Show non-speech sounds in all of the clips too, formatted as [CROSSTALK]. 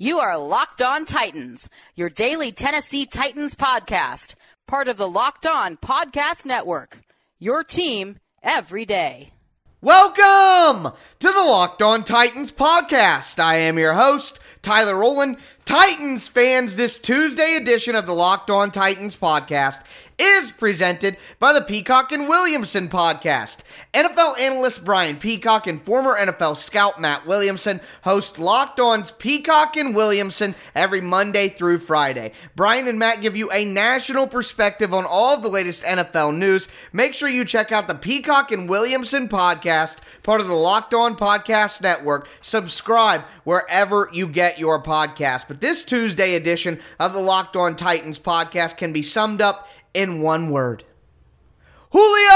You are Locked On Titans, your daily Tennessee Titans podcast, part of the Locked On Podcast Network. Your team every day. Welcome to the Locked On Titans podcast. I am your host, Tyler Rowland. Titans fans, this Tuesday edition of the Locked On Titans podcast is presented by the Peacock and Williamson podcast. NFL analyst Brian Peacock and former NFL scout Matt Williamson host Locked On's Peacock and Williamson every Monday through Friday. Brian and Matt give you a national perspective on all of the latest NFL news. Make sure you check out the Peacock and Williamson podcast, part of the Locked On Podcast Network. Subscribe wherever you get your podcast. But this Tuesday edition of the Locked On Titans podcast can be summed up in one word Julio!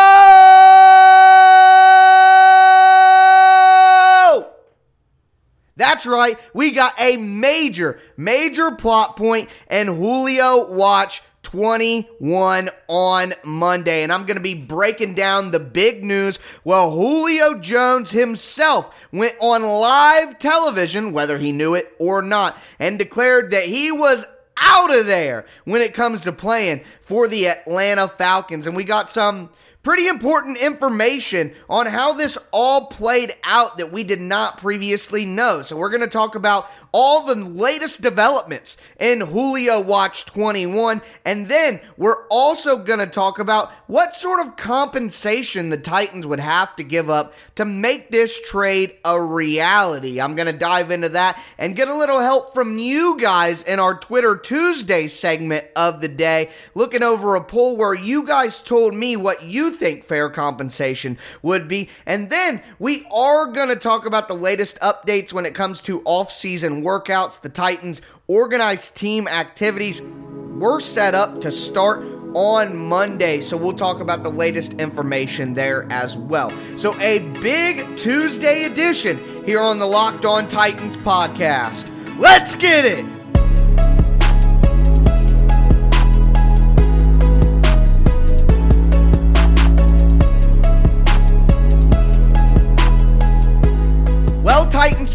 That's right, we got a major, major plot point and Julio Watch 21 on Monday. And I'm going to be breaking down the big news. Well, Julio Jones himself went on live television, whether he knew it or not, and declared that he was out of there when it comes to playing for the Atlanta Falcons. And we got some pretty important information on how this all played out that we did not previously know. So, we're going to talk about all the latest developments in Julio Watch 21, and then we're also going to talk about what sort of compensation the Titans would have to give up to make this trade a reality. I'm going to dive into that and get a little help from you guys in our Twitter Tuesday segment of the day, looking over a poll where you guys told me what you think fair compensation would be. And then we are going to talk about the latest updates when it comes to off-season workouts. The Titans' organized team activities were set up to start on Monday. So we'll talk about the latest information there as well. So a big Tuesday edition here on the Locked On Titans podcast. Let's get it.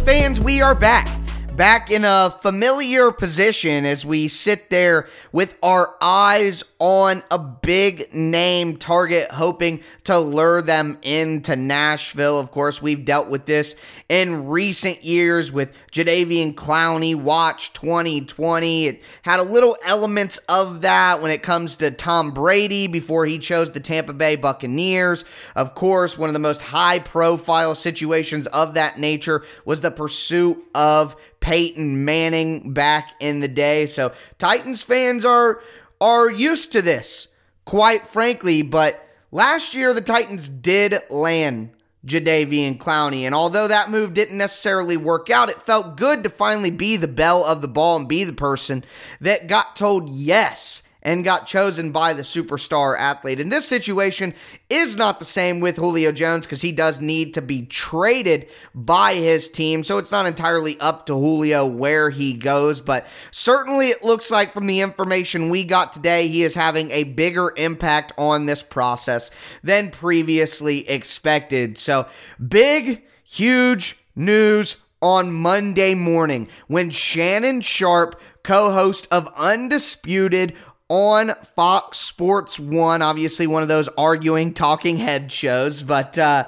Fans, we are back back in a familiar position as we sit there with our eyes on a big name target, hoping to lure them into Nashville. Of course, we've dealt with this in recent years with Jadeveon Clowney, Watch 2020. It had a little elements of that when it comes to Tom Brady before he chose the Tampa Bay Buccaneers. Of course, one of the most high profile situations of that nature was the pursuit of Peyton Manning back in the day. So Titans fans are are used to this, quite frankly, but last year the Titans did land Jadeveon Clowney. And although that move didn't necessarily work out, it felt good to finally be the belle of the ball and be the person that got told yes and got chosen by the superstar athlete. And this situation is not the same with Julio Jones because he does need to be traded by his team. So it's not entirely up to Julio where he goes. But certainly it looks like from the information we got today, he is having a bigger impact on this process than previously expected. So big, huge news on Monday morning when Shannon Sharpe, co host of Undisputed on Fox Sports 1. Obviously, one of those arguing talking head shows, but uh,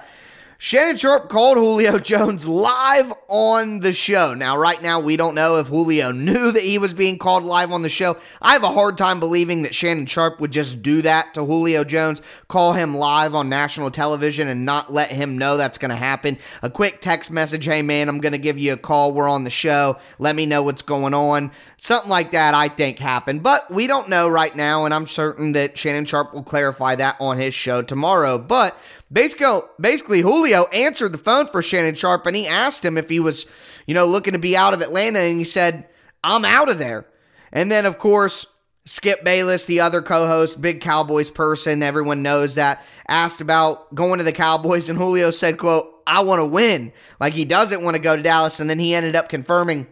Shannon Sharpe called Julio [LAUGHS] Jones live on the show. Now, right now, we don't know if Julio knew that he was being called live on the show. I have a hard time believing that Shannon Sharpe would just do that to Julio Jones, call him live on national television, and not let him know that's going to happen. A quick text message hey, man, I'm going to give you a call. We're on the show. Let me know what's going on. Something like that, I think, happened. But we don't know right now, and I'm certain that Shannon Sharpe will clarify that on his show tomorrow. But Basically, basically, Julio answered the phone for Shannon Sharpe and he asked him if he was, you know, looking to be out of Atlanta. And he said, I'm out of there. And then, of course, Skip Bayless, the other co host, big Cowboys person, everyone knows that, asked about going to the Cowboys. And Julio said, quote, I want to win. Like he doesn't want to go to Dallas. And then he ended up confirming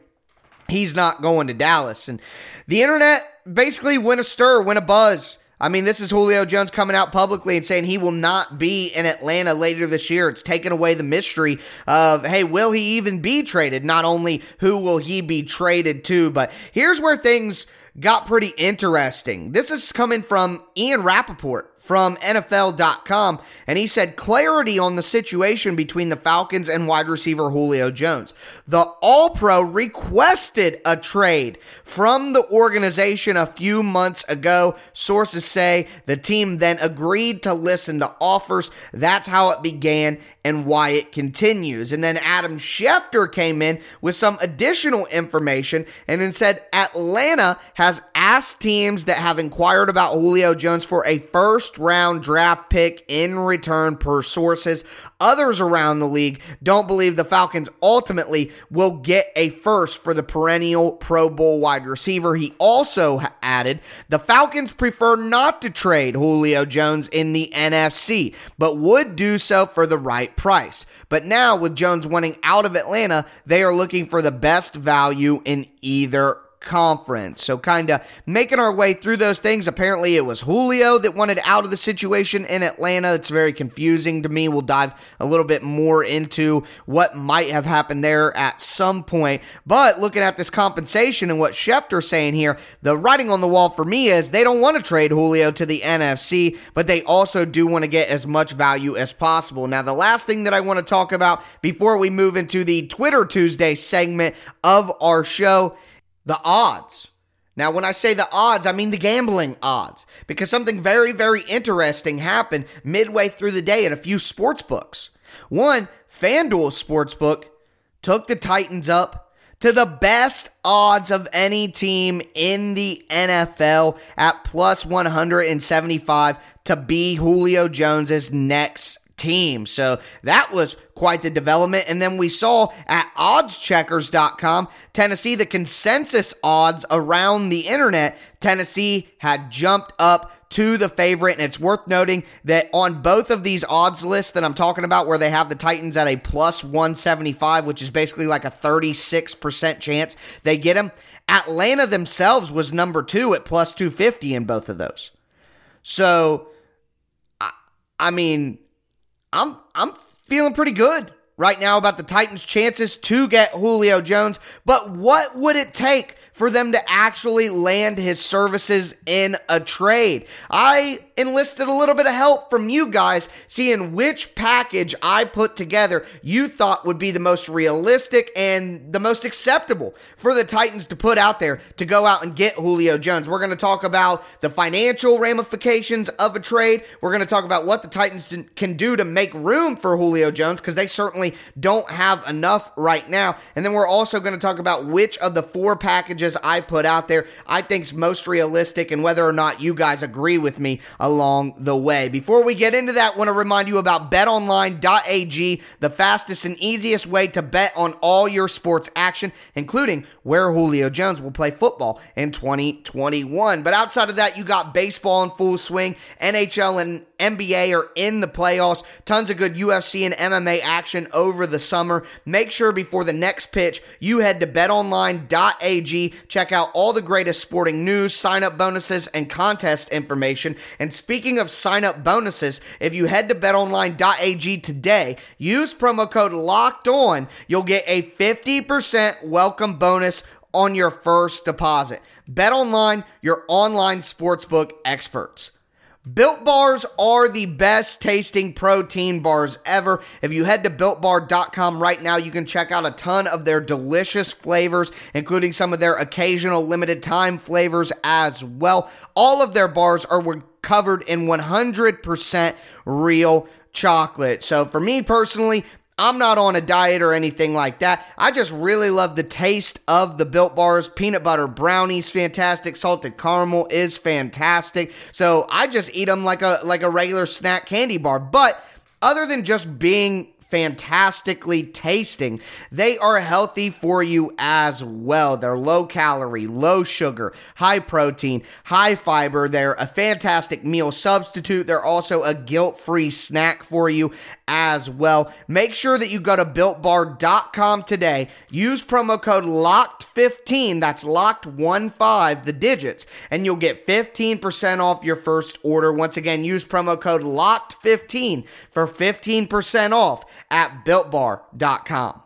he's not going to Dallas. And the internet basically went a stir, went a buzz I mean, this is Julio Jones coming out publicly and saying he will not be in Atlanta later this year. It's taken away the mystery of, hey, will he even be traded? Not only who will he be traded to, but here's where things got pretty interesting. This is coming from Ian Rapoport from NFL.com, and he said clarity on the situation between the Falcons and wide receiver Julio Jones. The All Pro requested a trade from the organization a few months ago. Sources say the team then agreed to listen to offers. That's how it began and why it continues. And then Adam Schefter came in with some additional information and then said Atlanta has asked teams that have inquired about Julio Jones for a first round draft pick in return, per sources. Others around the league don't believe the Falcons ultimately will get a first for the perennial Pro Bowl wide receiver. He also added the Falcons prefer not to trade Julio Jones in the NFC, but would do so for the right price. But now, with Jones wanting out of Atlanta, they are looking for the best value in either conference. So, kind of making our way through those things. Apparently, it was Julio that wanted out of the situation in Atlanta. It's very confusing to me. We'll dive a little bit more into what might have happened there at some point. But looking at this compensation and what Schefter's saying here, the writing on the wall for me is they don't want to trade Julio to the NFC, but they also do want to get as much value as possible. Now, the last thing that I want to talk about before we move into the Twitter Tuesday segment of our show the odds. Now, when I say the odds, I mean the gambling odds because something very, very interesting happened midway through the day at a few sports books. One, FanDuel Sportsbook took the Titans up to the best odds of any team in the NFL at plus 175 to be Julio Jones's next team. So that was quite the development. And then we saw at oddscheckers.com, Tennessee, the consensus odds around the internet, Tennessee had jumped up to the favorite. And it's worth noting that on both of these odds lists that I'm talking about, where they have the Titans at a plus 175, which is basically like a 36% chance they get them, Atlanta themselves was number two at plus 250 in both of those. So, I, I mean, I'm I'm feeling pretty good right now about the Titans' chances to get Julio Jones. But what would it take for them to actually land his services in a trade. I enlisted a little bit of help from you guys, seeing which package I put together you thought would be the most realistic and the most acceptable for the Titans to put out there to go out and get Julio Jones. We're going to talk about the financial ramifications of a trade. We're going to talk about what the Titans can do to make room for Julio Jones because they certainly don't have enough right now. And then we're also going to talk about which of the four packages I put out there I think's most realistic and whether or not you guys agree with me along the way. Before we get into that, I want to remind you about betonline.ag, the fastest and easiest way to bet on all your sports action, including where Julio Jones will play football in 2021. But outside of that, you got baseball in full swing, NHL and NBA are in the playoffs. Tons of good UFC and MMA action over the summer. Make sure before the next pitch, you head to betonline.ag. Check out all the greatest sporting news, sign up bonuses, and contest information. And speaking of sign up bonuses, if you head to betonline.ag today, use promo code locked on, you'll get a 50% welcome bonus on your first deposit. Bet online, your online sportsbook experts. Built bars are the best tasting protein bars ever. If you head to builtbar.com right now, you can check out a ton of their delicious flavors, including some of their occasional limited time flavors as well. All of their bars are covered in 100% real chocolate. So for me personally, I'm not on a diet or anything like that. I just really love the taste of the Built Bars. Peanut butter brownies fantastic. Salted caramel is fantastic. So I just eat them like a like a regular snack candy bar. But other than just being fantastically tasting, they are healthy for you as well. They're low calorie, low sugar, high protein, high fiber. They're a fantastic meal substitute. They're also a guilt free snack for you as well. Make sure that you go to builtbar.com today. Use promo code LOCKED15, that's locked15, the digits, and you'll get 15% off your first order. Once again, use promo code LOCKED15 for 15% off at builtbar.com.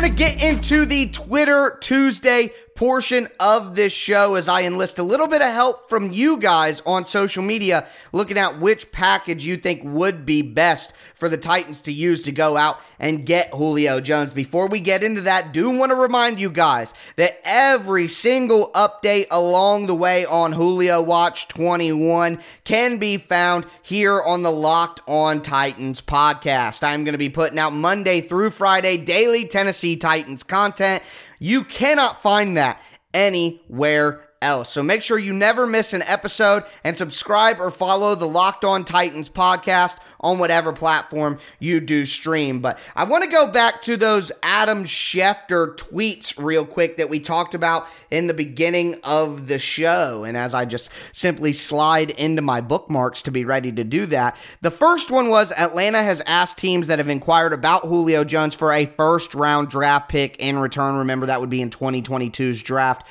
going to get into the Twitter Tuesday portion of this show as I enlist a little bit of help from you guys on social media looking at which package you think would be best for the Titans to use to go out and get Julio Jones. Before we get into that, do want to remind you guys that every single update along the way on Julio Watch 21 can be found here on the Locked On Titans podcast. I'm going to be putting out Monday through Friday daily Tennessee Titans content. You cannot find that anywhere else. So make sure you never miss an episode and subscribe or follow the Locked On Titans podcast on whatever platform you do stream. But I want to go back to those Adam Schefter tweets real quick that we talked about in the beginning of the show. And as I just simply slide into my bookmarks to be ready to do that, the first one was Atlanta has asked teams that have inquired about Julio Jones for a first round draft pick in return. Remember, that would be in 2022's draft.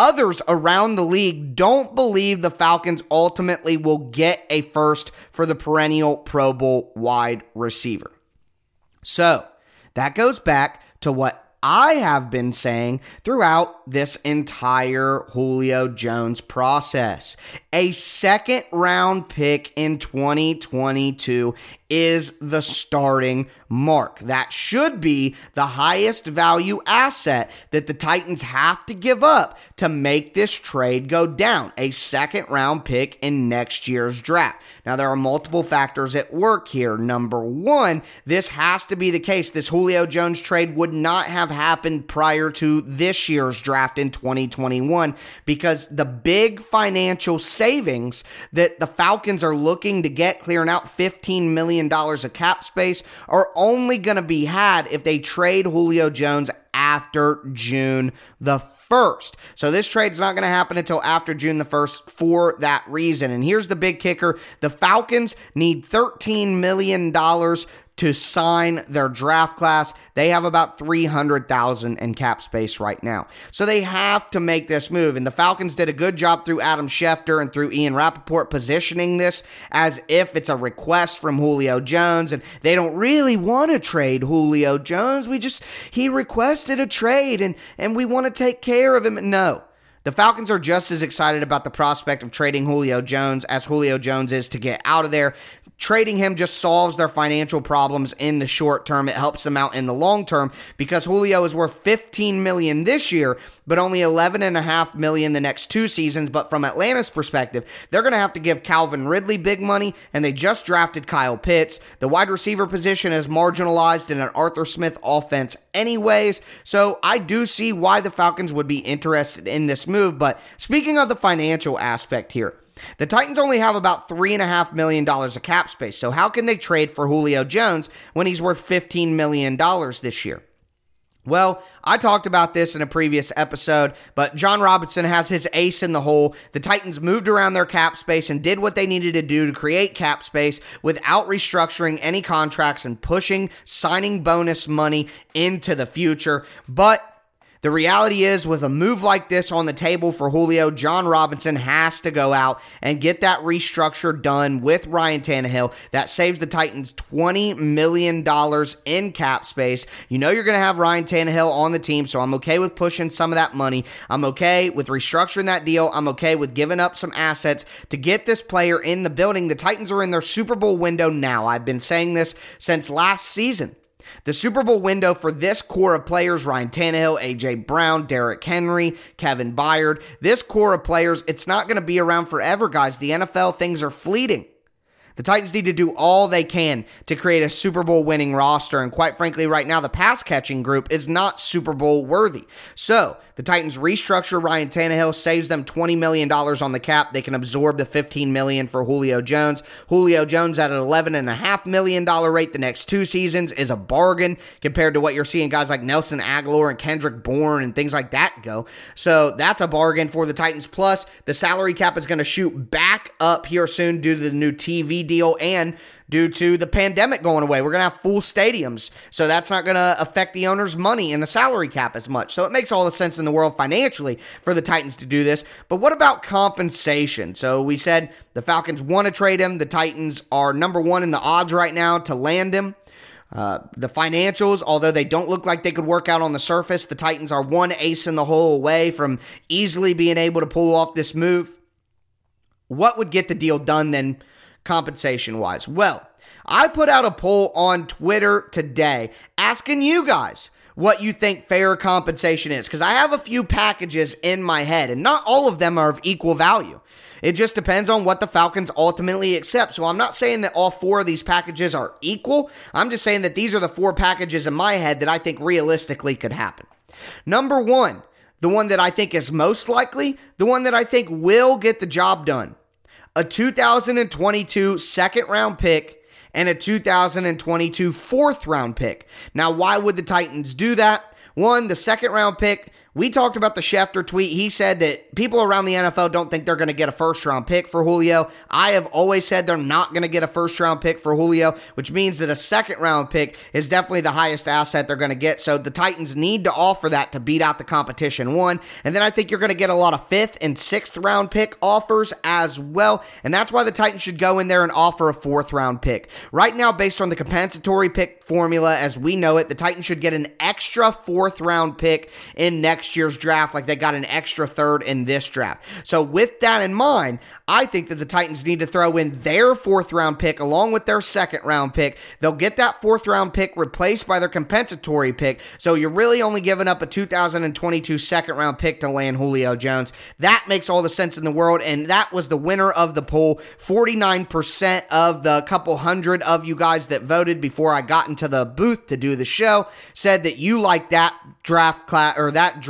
Others around the league don't believe the Falcons ultimately will get a first for the perennial Pro Bowl wide receiver. So that goes back to what I have been saying throughout this entire Julio Jones process. A second round pick in 2022 is the starting mark. That should be the highest value asset that the Titans have to give up to make this trade go down. A second round pick in next year's draft. Now, there are multiple factors at work here. Number one, this has to be the case. This Julio Jones trade would not have happened prior to this year's draft in 2021 because the big financial savings that the Falcons are looking to get clearing out $15 million of cap space are only going to be had if they trade Julio Jones after June the 1st. So this trade is not going to happen until after June the 1st for that reason. And here's the big kicker the Falcons need $13 million to sign their draft class. They have about 300,000 in cap space right now. So they have to make this move. And the Falcons did a good job through Adam Schefter and through Ian Rapoport positioning this as if it's a request from Julio Jones and they don't really want to trade Julio Jones. We just he requested a trade and and we want to take care of him. No. The Falcons are just as excited about the prospect of trading Julio Jones as Julio Jones is to get out of there. Trading him just solves their financial problems in the short term. It helps them out in the long term because Julio is worth 15 million this year, but only 11 and a half million the next two seasons. But from Atlanta's perspective, they're going to have to give Calvin Ridley big money, and they just drafted Kyle Pitts. The wide receiver position is marginalized in an Arthur Smith offense, anyways. So I do see why the Falcons would be interested in this move. But speaking of the financial aspect here, the Titans only have about $3.5 million of cap space, so how can they trade for Julio Jones when he's worth $15 million this year? Well, I talked about this in a previous episode, but Jon Robinson has his ace in the hole. The Titans moved around their cap space and did what they needed to do to create cap space without restructuring any contracts and pushing signing bonus money into the future. But the reality is, with a move like this on the table for Julio, Jon Robinson has to go out and get that restructure done with Ryan Tannehill. That saves the Titans $20 million in cap space. You know you're going to have Ryan Tannehill on the team, so I'm okay with pushing some of that money. I'm okay with restructuring that deal. I'm okay with giving up some assets to get this player in the building. The Titans are in their Super Bowl window now. I've been saying this since last season. The Super Bowl window for this core of players Ryan Tannehill, A.J. Brown, Derrick Henry, Kevin Byard this core of players, it's not going to be around forever, guys. The NFL things are fleeting. The Titans need to do all they can to create a Super Bowl winning roster. And quite frankly, right now, the pass catching group is not Super Bowl worthy. So the Titans restructure Ryan Tannehill, saves them $20 million on the cap. They can absorb the 15 million for Julio Jones. Julio Jones at an $11.5 million rate the next two seasons is a bargain compared to what you're seeing guys like Nelson Agholor and Kendrick Bourne and things like that go. So that's a bargain for the Titans. Plus, the salary cap is going to shoot back up here soon due to the new TV deal and due to the pandemic going away. We're going to have full stadiums. So that's not going to affect the owner's money and the salary cap as much. So it makes all the sense in the world financially for the Titans to do this. But what about compensation? So we said the Falcons want to trade him. The Titans are number one in the odds right now to land him. Uh, the financials, although they don't look like they could work out on the surface, the Titans are one ace in the hole away from easily being able to pull off this move. What would get the deal done then? Compensation wise? Well, I put out a poll on Twitter today asking you guys what you think fair compensation is because I have a few packages in my head and not all of them are of equal value. It just depends on what the Falcons ultimately accept. So I'm not saying that all four of these packages are equal. I'm just saying that these are the four packages in my head that I think realistically could happen. Number one, the one that I think is most likely, the one that I think will get the job done a 2022 second round pick and a 2022 fourth round pick. Now, why would the Titans do that? One, the second round pick we talked about the Schefter tweet. He said that people around the NFL don't think they're going to get a first round pick for Julio. I have always said they're not going to get a first round pick for Julio, which means that a second round pick is definitely the highest asset they're going to get. So the Titans need to offer that to beat out the competition, one. And then I think you're going to get a lot of fifth and sixth round pick offers as well. And that's why the Titans should go in there and offer a fourth round pick. Right now, based on the compensatory pick formula as we know it, the Titans should get an extra fourth round pick in next next year's draft like they got an extra third in this draft. So, with that in mind, I think that the Titans need to throw in their fourth round pick along with their second round pick. They'll get that fourth round pick replaced by their compensatory pick. So, you're really only giving up a 2022 second round pick to land Julio Jones. That makes all the sense in the world. And that was the winner of the poll. 49% of the couple hundred of you guys that voted before I got into the booth to do the show said that you like that draft class or that draft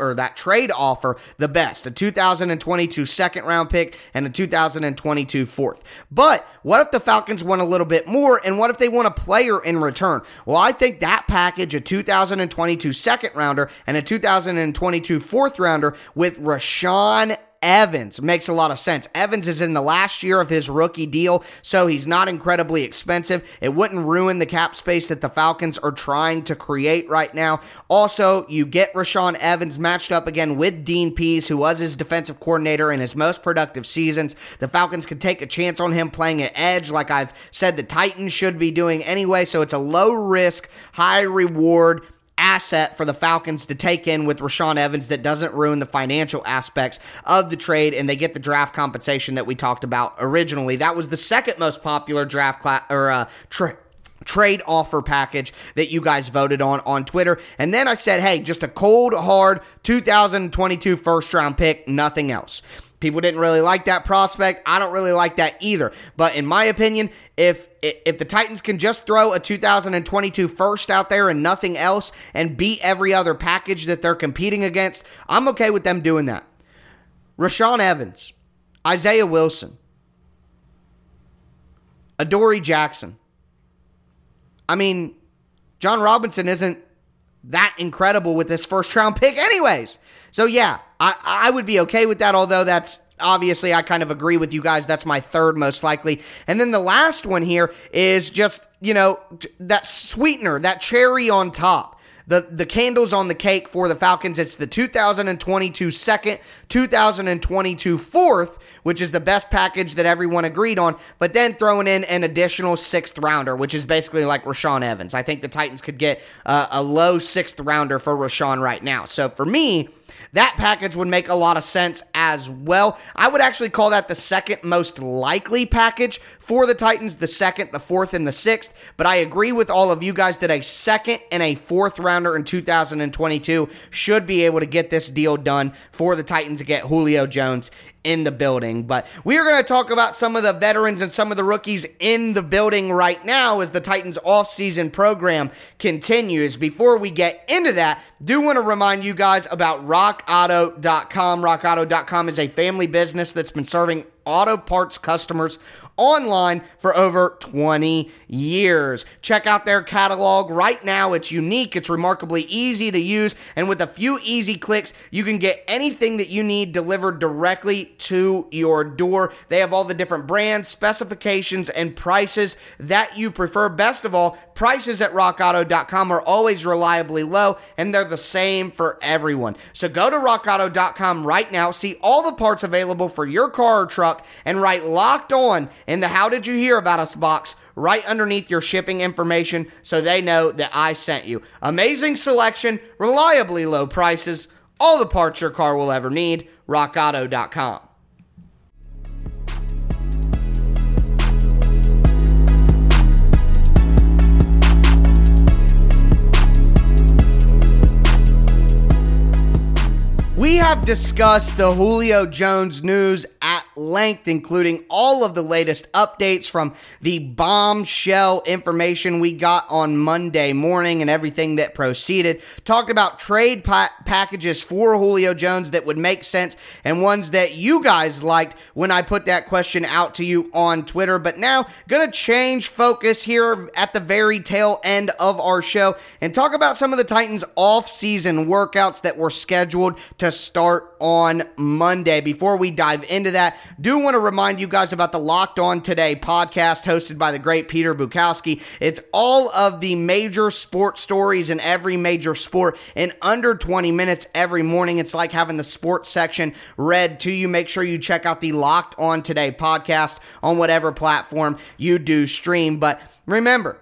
or that trade offer the best a 2022 second round pick and a 2022 fourth. But what if the falcons want a little bit more and what if they want a player in return? Well i think that package a 2022 second rounder and a 2022 fourth rounder with rashaan Evans makes a lot of sense. Evans is in the last year of his rookie deal, so he's not incredibly expensive. It wouldn't ruin the cap space that the Falcons are trying to create right now. Also, you get Rashaan Evans matched up again with Dean Pees, who was his defensive coordinator in his most productive seasons. The Falcons could take a chance on him playing at edge, like I've said the Titans should be doing anyway. So it's a low risk, high reward asset for the Falcons to take in with Rashaan Evans that doesn't ruin the financial aspects of the trade, and they get the draft compensation that we talked about originally. That was the second most popular draft class or uh, tra- trade offer package that you guys voted on on Twitter. And then I said, hey, just a cold, hard 2022 first round pick, nothing else. People didn't really like that prospect. I don't really like that either. But in my opinion, if if the Titans can just throw a 2022 first out there and nothing else and beat every other package that they're competing against, I'm okay with them doing that. Rashaan Evans, Isaiah Wilson, Adoree Jackson. I mean, Jon Robinson isn't that incredible with this first round pick, anyways. So, yeah, I, I would be okay with that, although that's obviously I kind of agree with you guys. That's my third most likely. And then the last one here is just, you know, that sweetener, that cherry on top the the candles on the cake for the Falcons. It's the 2022 second, 2022 fourth, which is the best package that everyone agreed on. But then throwing in an additional sixth rounder, which is basically like Rashaan Evans. I think the Titans could get uh, a low sixth rounder for Rashaan right now. So for me, that package would make a lot of sense as well. I would actually call that the second most likely package for the Titans, the second, the fourth, and the sixth. But I agree with all of you guys that a second and a fourth rounder in 2022 should be able to get this deal done for the Titans to get Julio Jones in the building. But we are going to talk about some of the veterans and some of the rookies in the building right now as the Titans offseason program continues. Before we get into that, do want to remind you guys about rockauto.com. Rockauto.com is a family business that's been serving auto parts customers online for over 20 years. Check out their catalog right now. It's unique, it's remarkably easy to use, and with a few easy clicks, you can get anything that you need delivered directly to your door. They have all the different brands, specifications, and prices that you prefer. Best of all, prices at rockauto.com are always reliably low, and they're the same for everyone. So go to rockauto.com right now, see all the parts available for your car or truck and write locked on in the How Did You Hear About Us box right underneath your shipping information so they know that I sent you. Amazing selection, reliably low prices, all the parts your car will ever need. RockAuto.com. We have discussed the Julio Jones news at length, including all of the latest updates from the bombshell information we got on Monday morning and everything that proceeded. Talked about trade pa- packages for Julio Jones that would make sense and ones that you guys liked when I put that question out to you on Twitter. But now, gonna change focus here at the very tail end of our show and talk about some of the Titans' off-season workouts that were scheduled to to start on Monday. Before we dive into that, do want to remind you guys about the Locked On Today podcast hosted by the great Peter Bukowski. It's all of the major sports stories in every major sport in under 20 minutes every morning. It's like having the sports section read to you. Make sure you check out the Locked On Today podcast on whatever platform you do stream. But remember,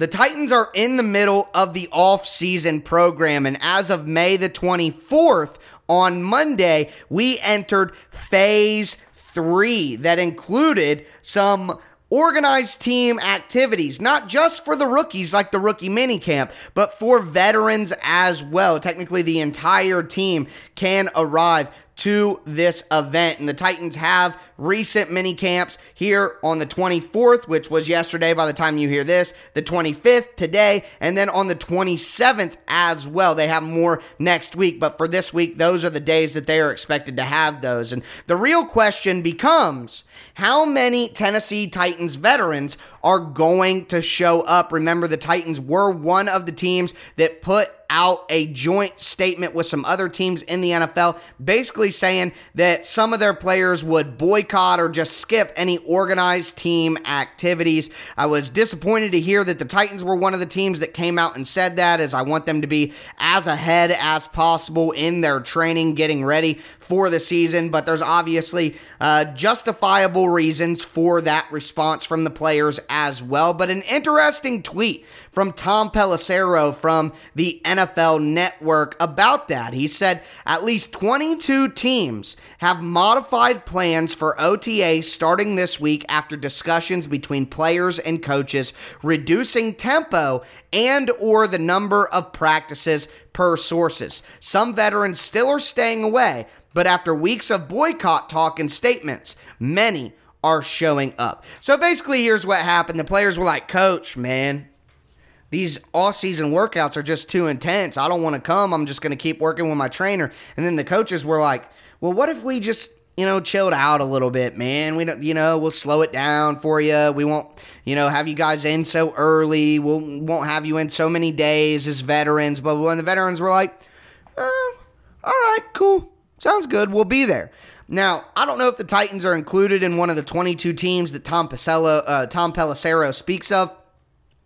the Titans are in the middle of the off-season program, and as of May the 24th, on Monday, we entered phase three that included some organized team activities, not just for the rookies like the rookie minicamp, but for veterans as well. Technically, the entire team can arrive to this event. And the Titans have recent mini camps here on the 24th, which was yesterday by the time you hear this, the 25th today, and then on the 27th as well. They have more next week, but for this week, those are the days that they are expected to have those. And the real question becomes how many Tennessee Titans veterans are going to show up? Remember, the Titans were one of the teams that put out a joint statement with some other teams in the NFL, basically saying that some of their players would boycott or just skip any organized team activities. I was disappointed to hear that the Titans were one of the teams that came out and said that, as I want them to be as ahead as possible in their training, getting ready for the season, but there's obviously uh, justifiable reasons for that response from the players as well. But an interesting tweet from Tom Pelissero from the NFL Network about that. He said at least 22 teams have modified plans for OTA starting this week after discussions between players and coaches, reducing tempo and or the number of practices per sources. Some veterans still are staying away, but after weeks of boycott talk and statements, many are showing up. So basically, here's what happened. The players were like, Coach, man, these off season workouts are just too intense. I don't want to come. I'm just going to keep working with my trainer. And then the coaches were like, well, what if we just, you know, chilled out a little bit, man? We don't, you know, we'll slow it down for you. We won't, you know, have you guys in so early. We'll, won't have you in so many days as veterans. But when the veterans were like, oh, all right, cool. Sounds good. We'll be there. Now, I don't know if the Titans are included in one of the 22 teams that Tom, Pacello, uh, Tom Pelissero speaks of.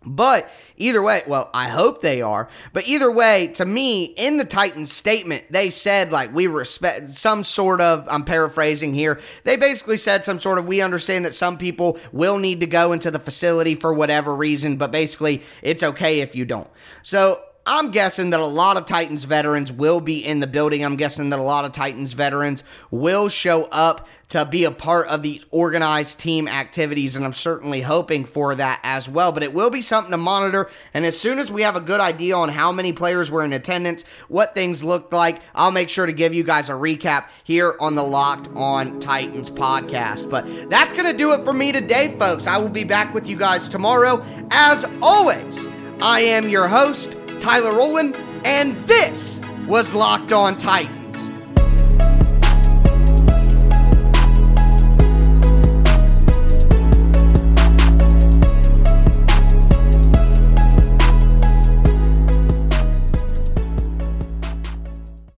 But either way, well, I hope they are. But either way, to me, in the Titans statement, they said, like, we respect some sort of, I'm paraphrasing here. They basically said some sort of, we understand that some people will need to go into the facility for whatever reason, but basically, it's okay if you don't. So I'm guessing that a lot of Titans veterans will be in the building. I'm guessing that a lot of Titans veterans will show up to be a part of these organized team activities, and I'm certainly hoping for that as well. But it will be something to monitor, and as soon as we have a good idea on how many players were in attendance, what things looked like, I'll make sure to give you guys a recap here on the Locked On Titans podcast. But that's going to do it for me today, folks. I will be back with you guys tomorrow. As always, I am your host, Tyler Rowland, and this was Locked On Titans.